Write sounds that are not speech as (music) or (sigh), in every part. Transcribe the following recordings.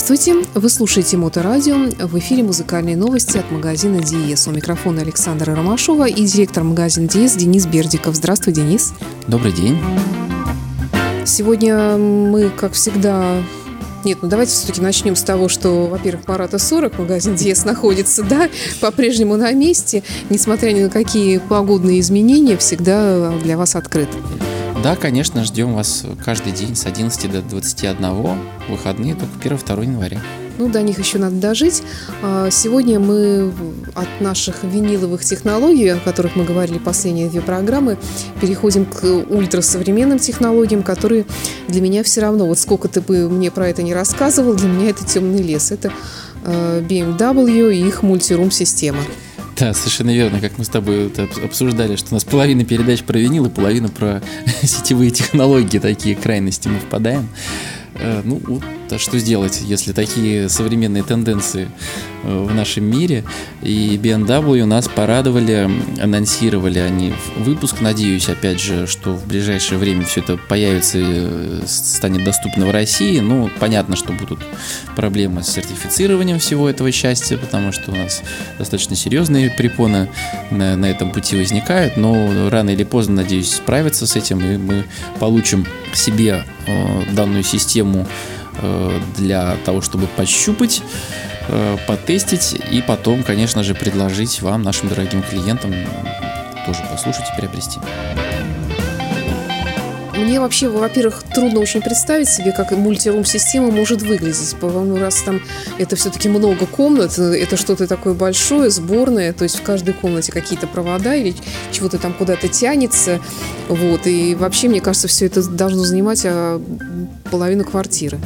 Здравствуйте! Вы слушаете Моторадио. В эфире музыкальные новости от магазина Диес. У микрофона Александра Ромашова и директор магазина Диес Денис Бердиков. Здравствуй, Денис. Добрый день. Сегодня мы, как всегда, нет, ну давайте все-таки начнем с того, что, во-первых, Марата 40, магазин Диес находится, да, (laughs) по-прежнему на месте, несмотря ни на какие погодные изменения, всегда для вас открыт. Да, конечно, ждем вас каждый день с 11 до 21. Выходные только 1-2 января. Ну, до них еще надо дожить. А, сегодня мы от наших виниловых технологий, о которых мы говорили последние две программы, переходим к ультрасовременным технологиям, которые для меня все равно, вот сколько ты бы мне про это не рассказывал, для меня это темный лес. Это а, BMW и их мультирум-система. Да, совершенно верно, как мы с тобой обсуждали, что у нас половина передач про винил и половина про (laughs) сетевые технологии, такие крайности мы впадаем. Э, ну, что сделать, если такие современные тенденции э, в нашем мире. И BMW нас порадовали, анонсировали они выпуск. Надеюсь, опять же, что в ближайшее время все это появится, и станет доступно в России. Ну, понятно, что будут проблемы с сертифицированием всего этого счастья, потому что у нас достаточно серьезные препоны на, на этом пути возникают. Но рано или поздно, надеюсь, справиться с этим, и мы получим себе э, данную систему Э, для того, чтобы пощупать, э, потестить и потом, конечно же, предложить вам, нашим дорогим клиентам, тоже послушать и приобрести. Мне вообще, во-первых, трудно очень представить себе, как мультирум-система может выглядеть. Ну, раз там это все-таки много комнат, это что-то такое большое, сборное, то есть в каждой комнате какие-то провода или чего-то там куда-то тянется. Вот. И вообще, мне кажется, все это должно занимать а, половину квартиры.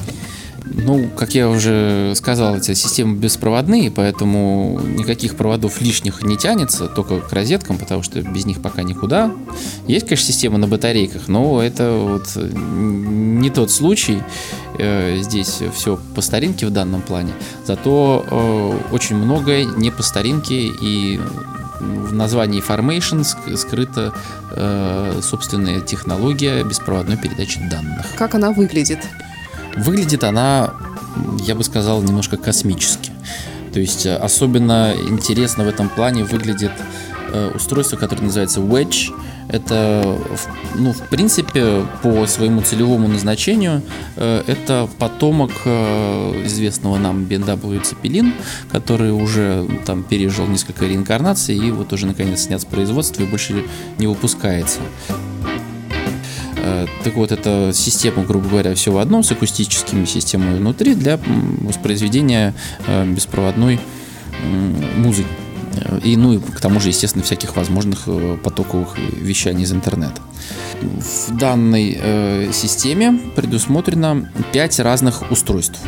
Ну, как я уже сказал, эти системы беспроводные, поэтому никаких проводов лишних не тянется, только к розеткам, потому что без них пока никуда. Есть, конечно, система на батарейках, но это вот не тот случай. Э, здесь все по старинке в данном плане. Зато э, очень многое не по старинке и в названии Formation скрыта э, собственная технология беспроводной передачи данных. Как она выглядит? Выглядит она, я бы сказал, немножко космически. То есть э, особенно интересно в этом плане выглядит э, устройство, которое называется Wedge. Это, ну, в принципе, по своему целевому назначению, э, это потомок известного нам BMW Zeppelin, который уже там пережил несколько реинкарнаций и вот уже наконец снят с производства и больше не выпускается. Э, так вот, это система, грубо говоря, все в одном, с акустическими системами внутри для воспроизведения э, беспроводной музыки. Э, и, ну и к тому же, естественно, всяких возможных потоковых вещаний из интернета. В данной э, системе предусмотрено 5 разных устройств.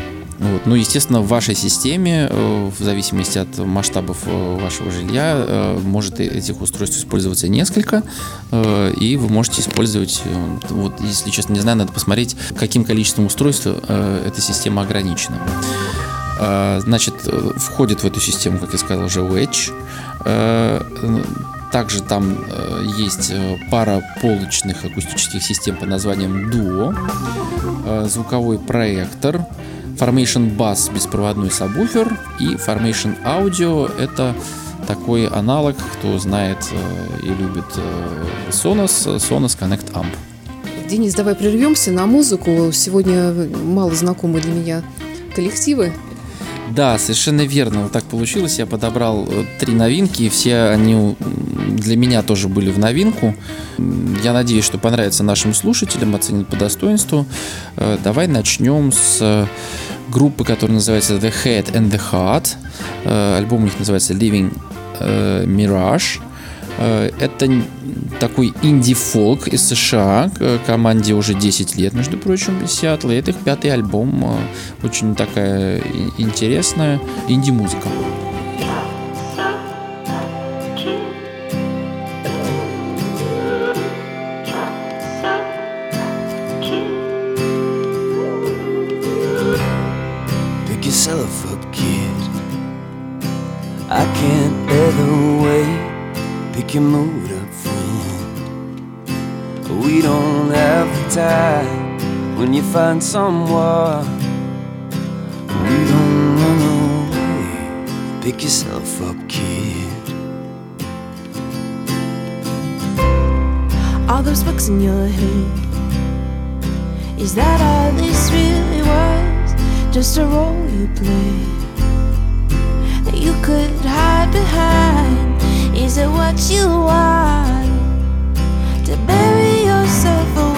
Вот. Ну, естественно, в вашей системе, э, в зависимости от масштабов э, вашего жилья, э, может этих устройств использоваться несколько, и вы можете использовать, вот, если честно не знаю, надо посмотреть, каким количеством устройств эта система ограничена. Значит, входит в эту систему, как я сказал, уже Wedge. Также там есть пара полочных акустических систем под названием Duo, звуковой проектор, Formation Bass беспроводной сабвуфер и Formation Audio это такой аналог, кто знает э, и любит э, Sonos, Sonos Connect Amp. Денис, давай прервемся на музыку. Сегодня мало знакомые для меня коллективы. Да, совершенно верно. Вот так получилось. Я подобрал э, три новинки, и все они для меня тоже были в новинку. Я надеюсь, что понравится нашим слушателям, оценят по достоинству. Давай начнем с группы, которая называется The Head and the Heart. Э, альбом у них называется Living э, Mirage. Э, это такой инди-фолк из США, команде уже 10 лет, между прочим, из Сиэтла. Это их пятый альбом, очень такая интересная инди-музыка. Find someone. We pick yourself up, kid. All those books in your head. Is that all this really was? Just a role you played that you could hide behind? Is it what you want to bury yourself away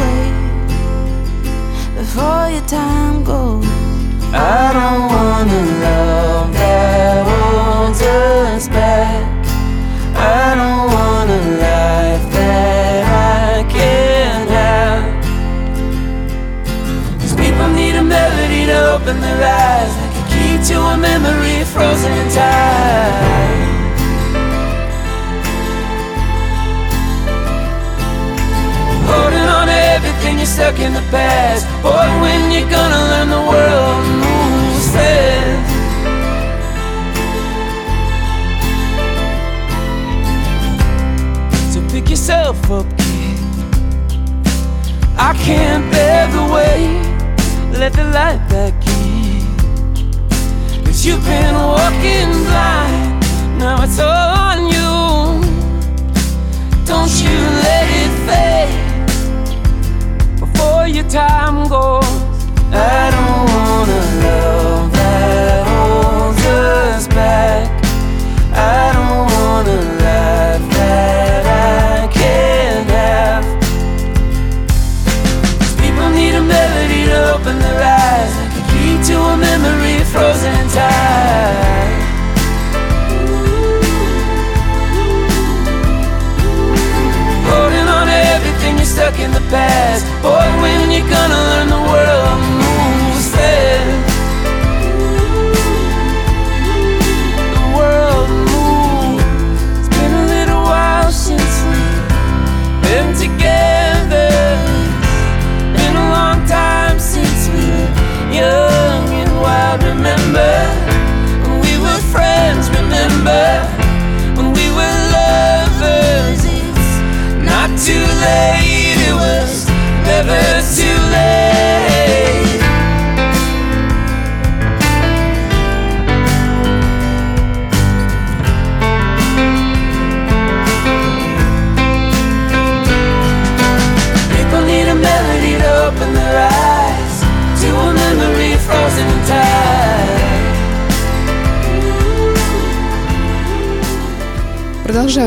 before your time goes? I don't wanna love that holds us back. I don't want a life that I can't have. Cause people need a melody to open their eyes, like a key to a memory frozen Boy, when you gonna learn the world moves fast? So pick yourself up, kid. I can't bear the weight. Let the light back in. Cause you've been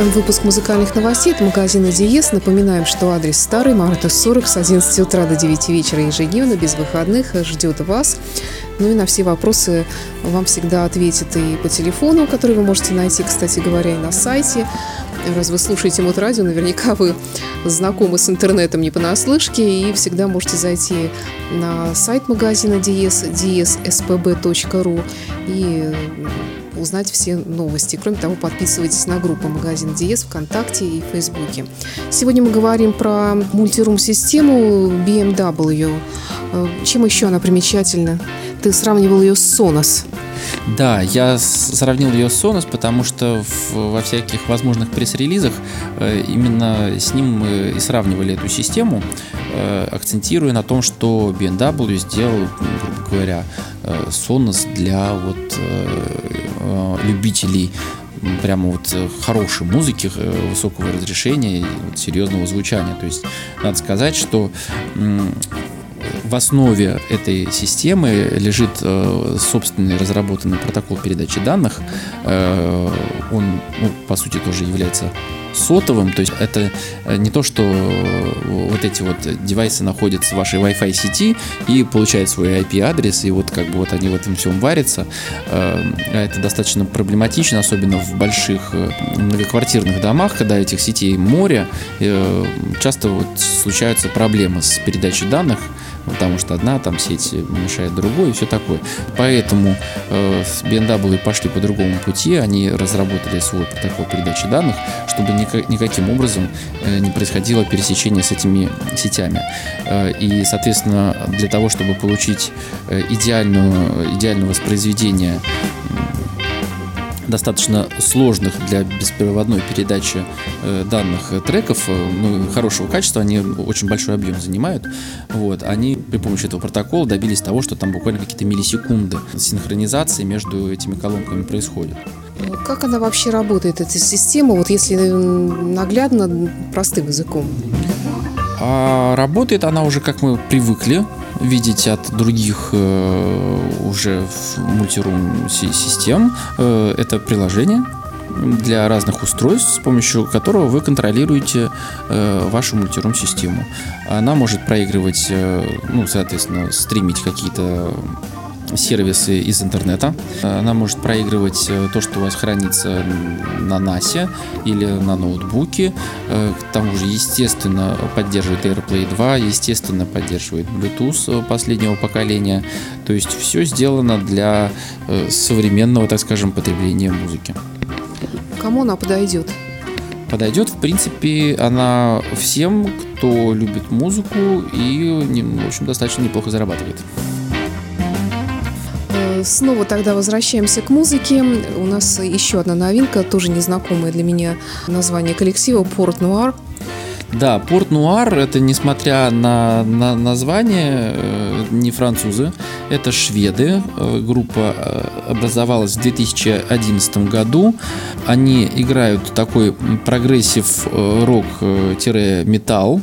Продолжаем выпуск музыкальных новостей от магазина Диес. Напоминаем, что адрес Старый Марта 40 с 11 утра до 9 вечера ежедневно, без выходных, ждет вас. Ну и на все вопросы вам всегда ответят и по телефону, который вы можете найти, кстати говоря, и на сайте. Раз вы слушаете Муд-радио, наверняка вы знакомы с интернетом не понаслышке и всегда можете зайти на сайт магазина DS, dsspb.ru и узнать все новости. Кроме того, подписывайтесь на группу магазин Диес ВКонтакте и Фейсбуке. Сегодня мы говорим про мультирум-систему BMW. Э, Чем еще она примечательна? Ты сравнивал ее с Sonos. Да, я сравнил ее с Sonos, потому что в- во всяких возможных пресс-релизах э, именно с ним мы и сравнивали эту систему, э, акцентируя на том, что BMW сделал, грубо говоря, э, Sonos для вот э, э, любителей прямо вот хорошей музыки, высокого разрешения вот серьезного звучания. То есть надо сказать, что в основе этой системы лежит собственный разработанный протокол передачи данных. Он, ну, по сути, тоже является сотовым, то есть это э, не то, что э, вот эти вот девайсы находятся в вашей Wi-Fi сети и получают свой IP-адрес, и вот как бы вот они в этом всем варятся. Э, Это достаточно проблематично, особенно в больших э, многоквартирных домах, когда этих сетей море, часто вот случаются проблемы с передачей данных, потому что одна там сеть мешает другой и все такое. Поэтому э, BMW пошли по другому пути, они разработали свой протокол передачи данных, чтобы ника- никаким образом э, не происходило пересечение с этими сетями. Э, и, соответственно, для того, чтобы получить э, идеальную, идеальное воспроизведение достаточно сложных для беспроводной передачи э, данных э, треков, э, ну, хорошего качества, они очень большой объем занимают. Вот, они при помощи этого протокола добились того, что там буквально какие-то миллисекунды синхронизации между этими колонками происходит. Как она вообще работает, эта система, вот если наглядно, простым языком? А работает она уже, как мы привыкли видеть от других э, уже мультирум си- систем. Э, это приложение для разных устройств, с помощью которого вы контролируете э, вашу мультирум систему. Она может проигрывать, э, ну, соответственно, стримить какие-то сервисы из интернета. Она может проигрывать э, то, что у вас хранится на NAS или на ноутбуке. Э, К тому же, естественно, поддерживает AirPlay 2, естественно, поддерживает Bluetooth э, последнего поколения. То есть все сделано для э, современного, так скажем, потребления музыки. Кому она подойдет? Подойдет, в принципе, она всем, кто любит музыку и, в общем, достаточно неплохо зарабатывает. Снова тогда возвращаемся к музыке. У нас еще одна новинка, тоже незнакомое для меня название коллектива «Port Noir». Да, Port Noir это несмотря на, на название э, не французы, это шведы. Э, Группа э, образовалась в 2011 году. Они играют такой прогрессив э, рок-металл.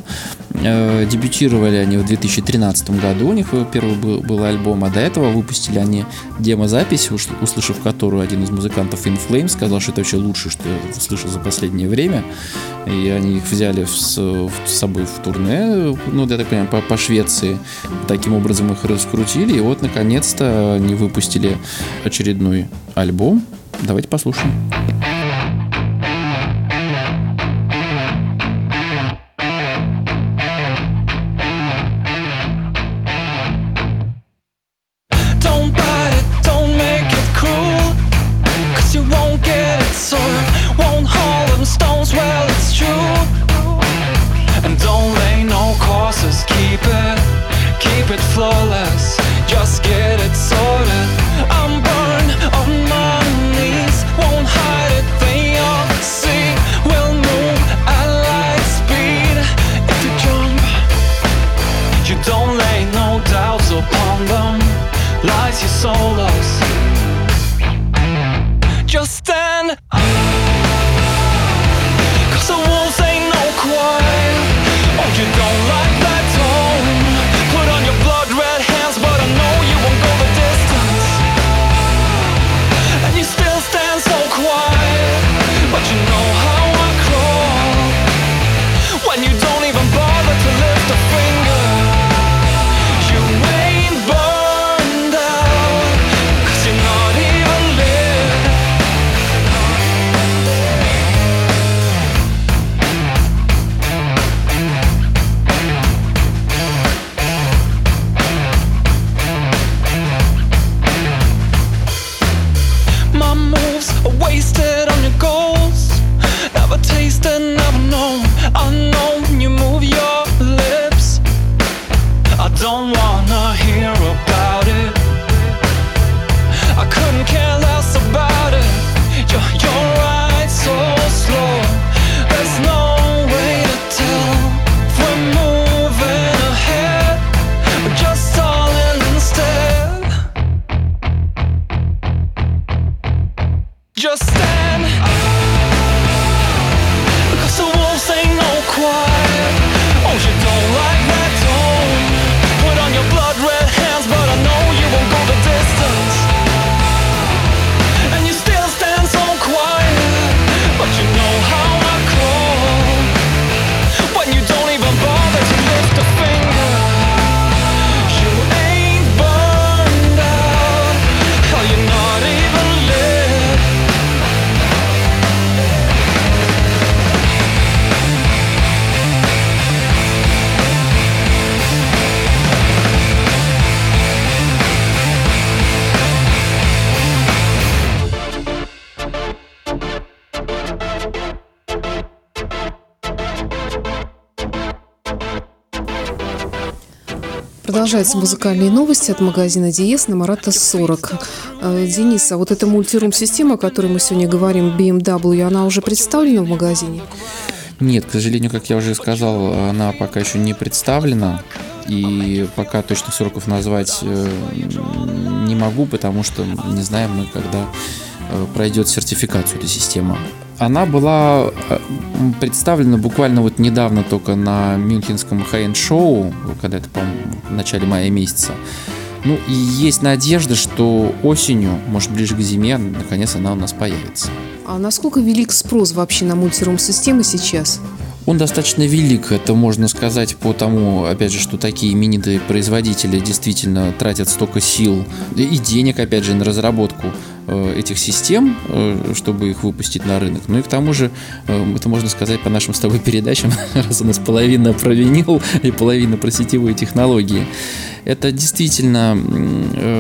Э, Дебютировали они в 2013 году. У них первый был, был альбом, а до этого выпустили они демозапись, услышав которую один из музыкантов In Flames сказал, что это вообще лучшее, что я слышал за последнее время. И они их взяли в- с, собой в турне, ну, я так понимаю, по, по Швеции. Таким образом их раскрутили. И вот, наконец-то, они выпустили очередной альбом. Давайте послушаем. Upon them. Lies your solos. Just stand up. Cause the wolves ain't no quiet. Oh, you don't like Продолжаются музыкальные новости от магазина Диез на Марата 40. Э, Денис, а вот эта мультирум-система, о которой мы сегодня говорим, B&W, она уже представлена в магазине? Нет, к сожалению, как я уже сказал, она пока еще не представлена. И пока точных сроков назвать э, не могу, потому что не знаем мы, когда э, пройдет сертификацию эта система. Она была э, представлена буквально вот недавно только на Мюнхенском High End Show, когда это, по-моему, в начале мая месяца. Ну и есть надежда, что осенью, может ближе к зиме, наконец она у нас появится. А насколько велик спрос вообще на мультирум-системы сейчас? Он достаточно велик, это можно сказать по тому, опять же, что такие именитые производители действительно тратят столько сил и денег, опять же, на разработку этих систем, э, чтобы их выпустить на рынок. Ну и к тому же, э, это можно сказать по нашим с тобой передачам, (laughs) раз у нас половина про винил и половина про сетевые технологии. Это действительно э,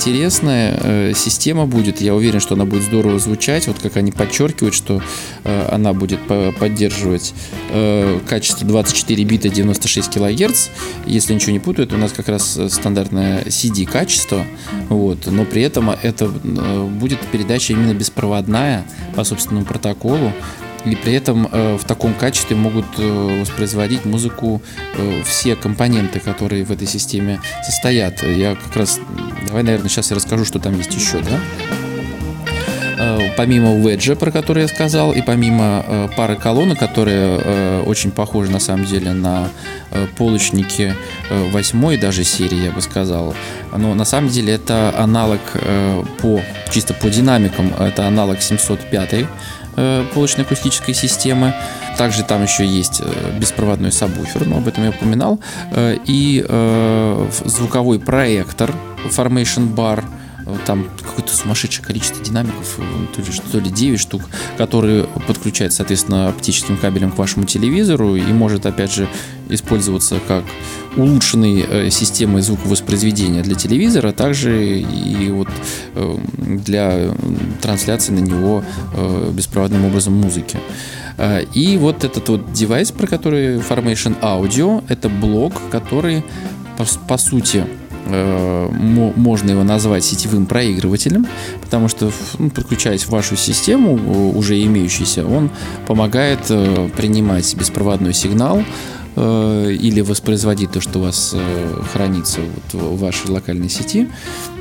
интересная э, система будет. Я уверен, что она будет здорово звучать. Вот как они подчеркивают, что э, она будет по поддерживать э, качество 24 бита 96 килогерц. Если ничего не путаю, это у нас как раз стандартное CD качество. Вот. Но при этом это будет передача именно беспроводная по собственному протоколу и при этом э, в таком качестве могут э, воспроизводить музыку э, все компоненты, которые в этой системе состоят. Я как раз, давай, наверное, сейчас я расскажу, что там есть еще, да? помимо веджа, про который я сказал, и помимо э, пары колонок, которые э, очень похожи на самом деле на э, полочники восьмой даже серии, я бы сказал. Но на самом деле это аналог по чисто по динамикам, это аналог 705 Э, полочной акустической системы. Также там еще есть э, беспроводной сабвуфер, но об этом я упоминал. Э, и звуковой проектор Formation Bar – там какое-то сумасшедшее количество динамиков, то ли, то ли 9 штук, которые подключают, соответственно, оптическим кабелем к вашему телевизору и может, опять же, использоваться как улучшенной э, системой звуковоспроизведения для телевизора, также и вот э, для трансляции на него э, беспроводным образом музыки. И вот этот вот девайс, про который Formation Audio, это блок, который по, по сути Э, можно его назвать сетевым проигрывателем, потому что, ну, подключаясь в вашу систему, уже имеющийся, он помогает э, принимать беспроводной сигнал э, или воспроизводить то, что у вас хранится вот в вашей локальной сети,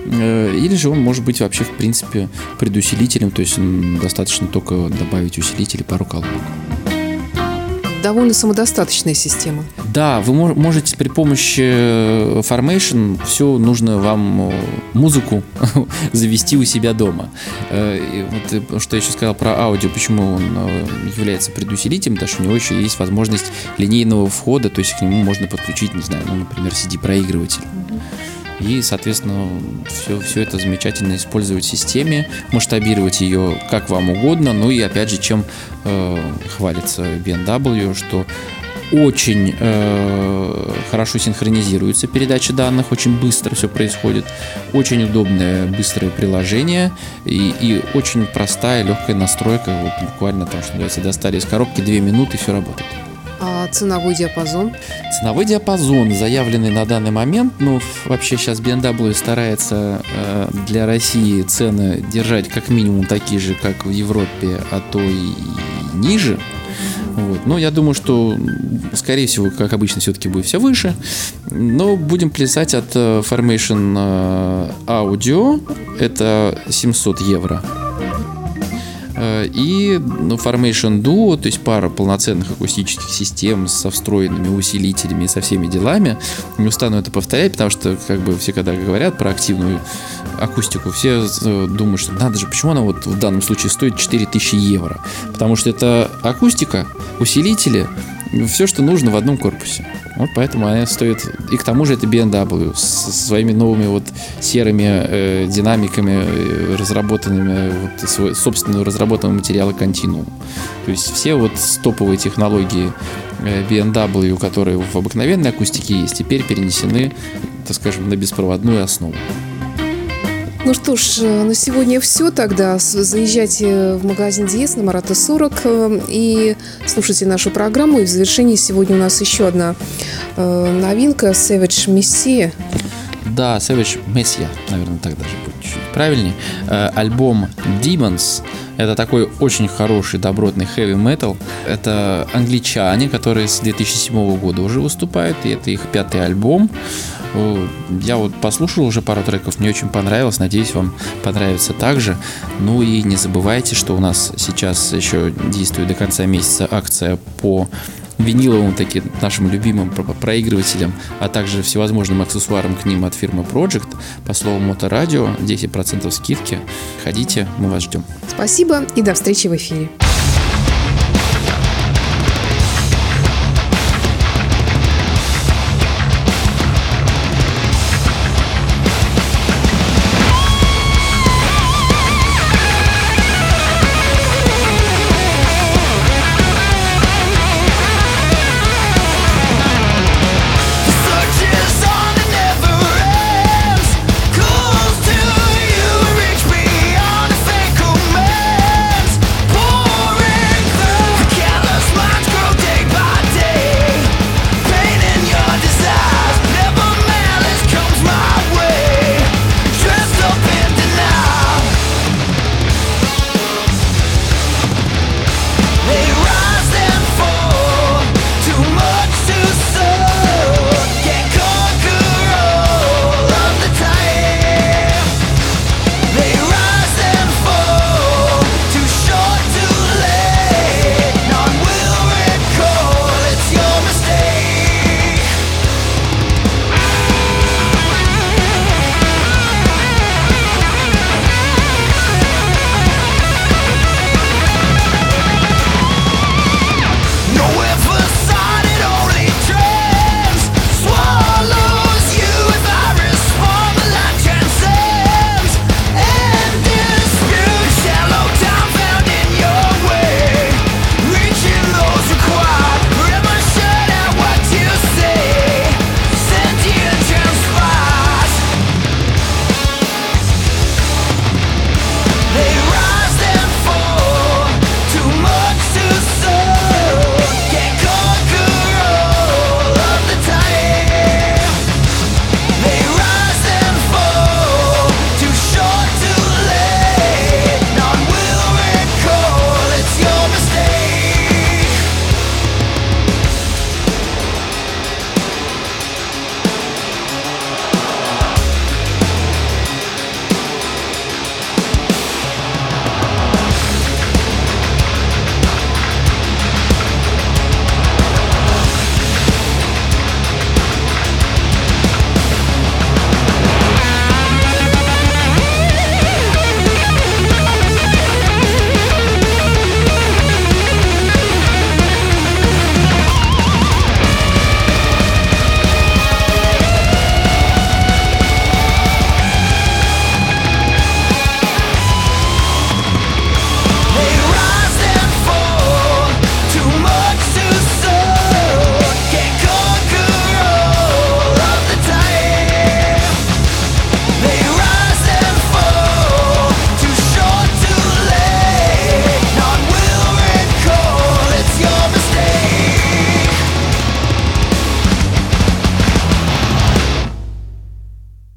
или же он может быть вообще, в принципе, предусилителем, то есть достаточно только добавить усилитель и пару колонок довольно самодостаточная система. Да, вы можете при помощи э, Formation все нужно вам э, музыку (laughs) завести у себя дома. Э, и вот, что я еще сказал про аудио, почему он является предусилителем, потому что у него еще есть возможность линейного входа, то есть к нему можно подключить, не знаю, ну, например, CD-проигрыватель. И, соответственно, все, все это замечательно использовать в системе, масштабировать ее как вам угодно. Ну и опять же, чем э, хвалится BMW, что очень э, хорошо синхронизируется передача данных, очень быстро все происходит, очень удобное быстрое приложение и, и очень простая легкая настройка, вот буквально там, что называется, достали из коробки, две минуты, все работает. А ценовой диапазон? Ценовой диапазон, заявленный на данный момент, ну, вообще сейчас BMW старается э, для России цены держать как минимум такие же, как в Европе, а то и ниже. Вот. Но я думаю, что, скорее всего, как обычно, все-таки будет все выше. Но будем плясать от э, Formation э, Audio. Это 700 евро. Э, и ну, Formation Duo, то есть пара полноценных акустических систем со встроенными усилителями и со всеми делами. Не устану это повторять, потому что как бы все когда говорят про активную акустику, все э, думают, что надо же, почему она вот в данном случае стоит 4000 евро? Потому что это акустика, усилители, все, что нужно в одном корпусе. Вот поэтому она стоит... И к тому же это BMW со своими новыми вот серыми э, динамиками, э, разработанными, вот, свой, собственно, разработанного материала Continuum. То есть все вот топовые технологии э, BMW, которые в обыкновенной акустике есть, теперь перенесены, так скажем, на беспроводную основу. Ну что ж, э, на сегодня все тогда. Заезжайте в магазин Диес на Марата 40 э, и слушайте нашу программу. И в завершении сегодня у нас еще одна э, новинка Savage Messiah. Да, Savage Messiah, наверное, так даже будет чуть правильней. Э, альбом Demons это такой очень хороший, добротный heavy metal. Это англичане, которые с 2007 года уже выступают, и это их пятый альбом. Я вот послушал уже пару треков, мне очень понравилось, надеюсь, вам понравится также. Ну и не забывайте, что у нас сейчас еще действует до конца месяца акция по виниловым таким нашим любимым проигрывателям, а также всевозможным аксессуарам к ним от фирмы Project. По слову Моторадио 10% скидки. Ходите, мы вас ждем. Спасибо и до встречи в эфире.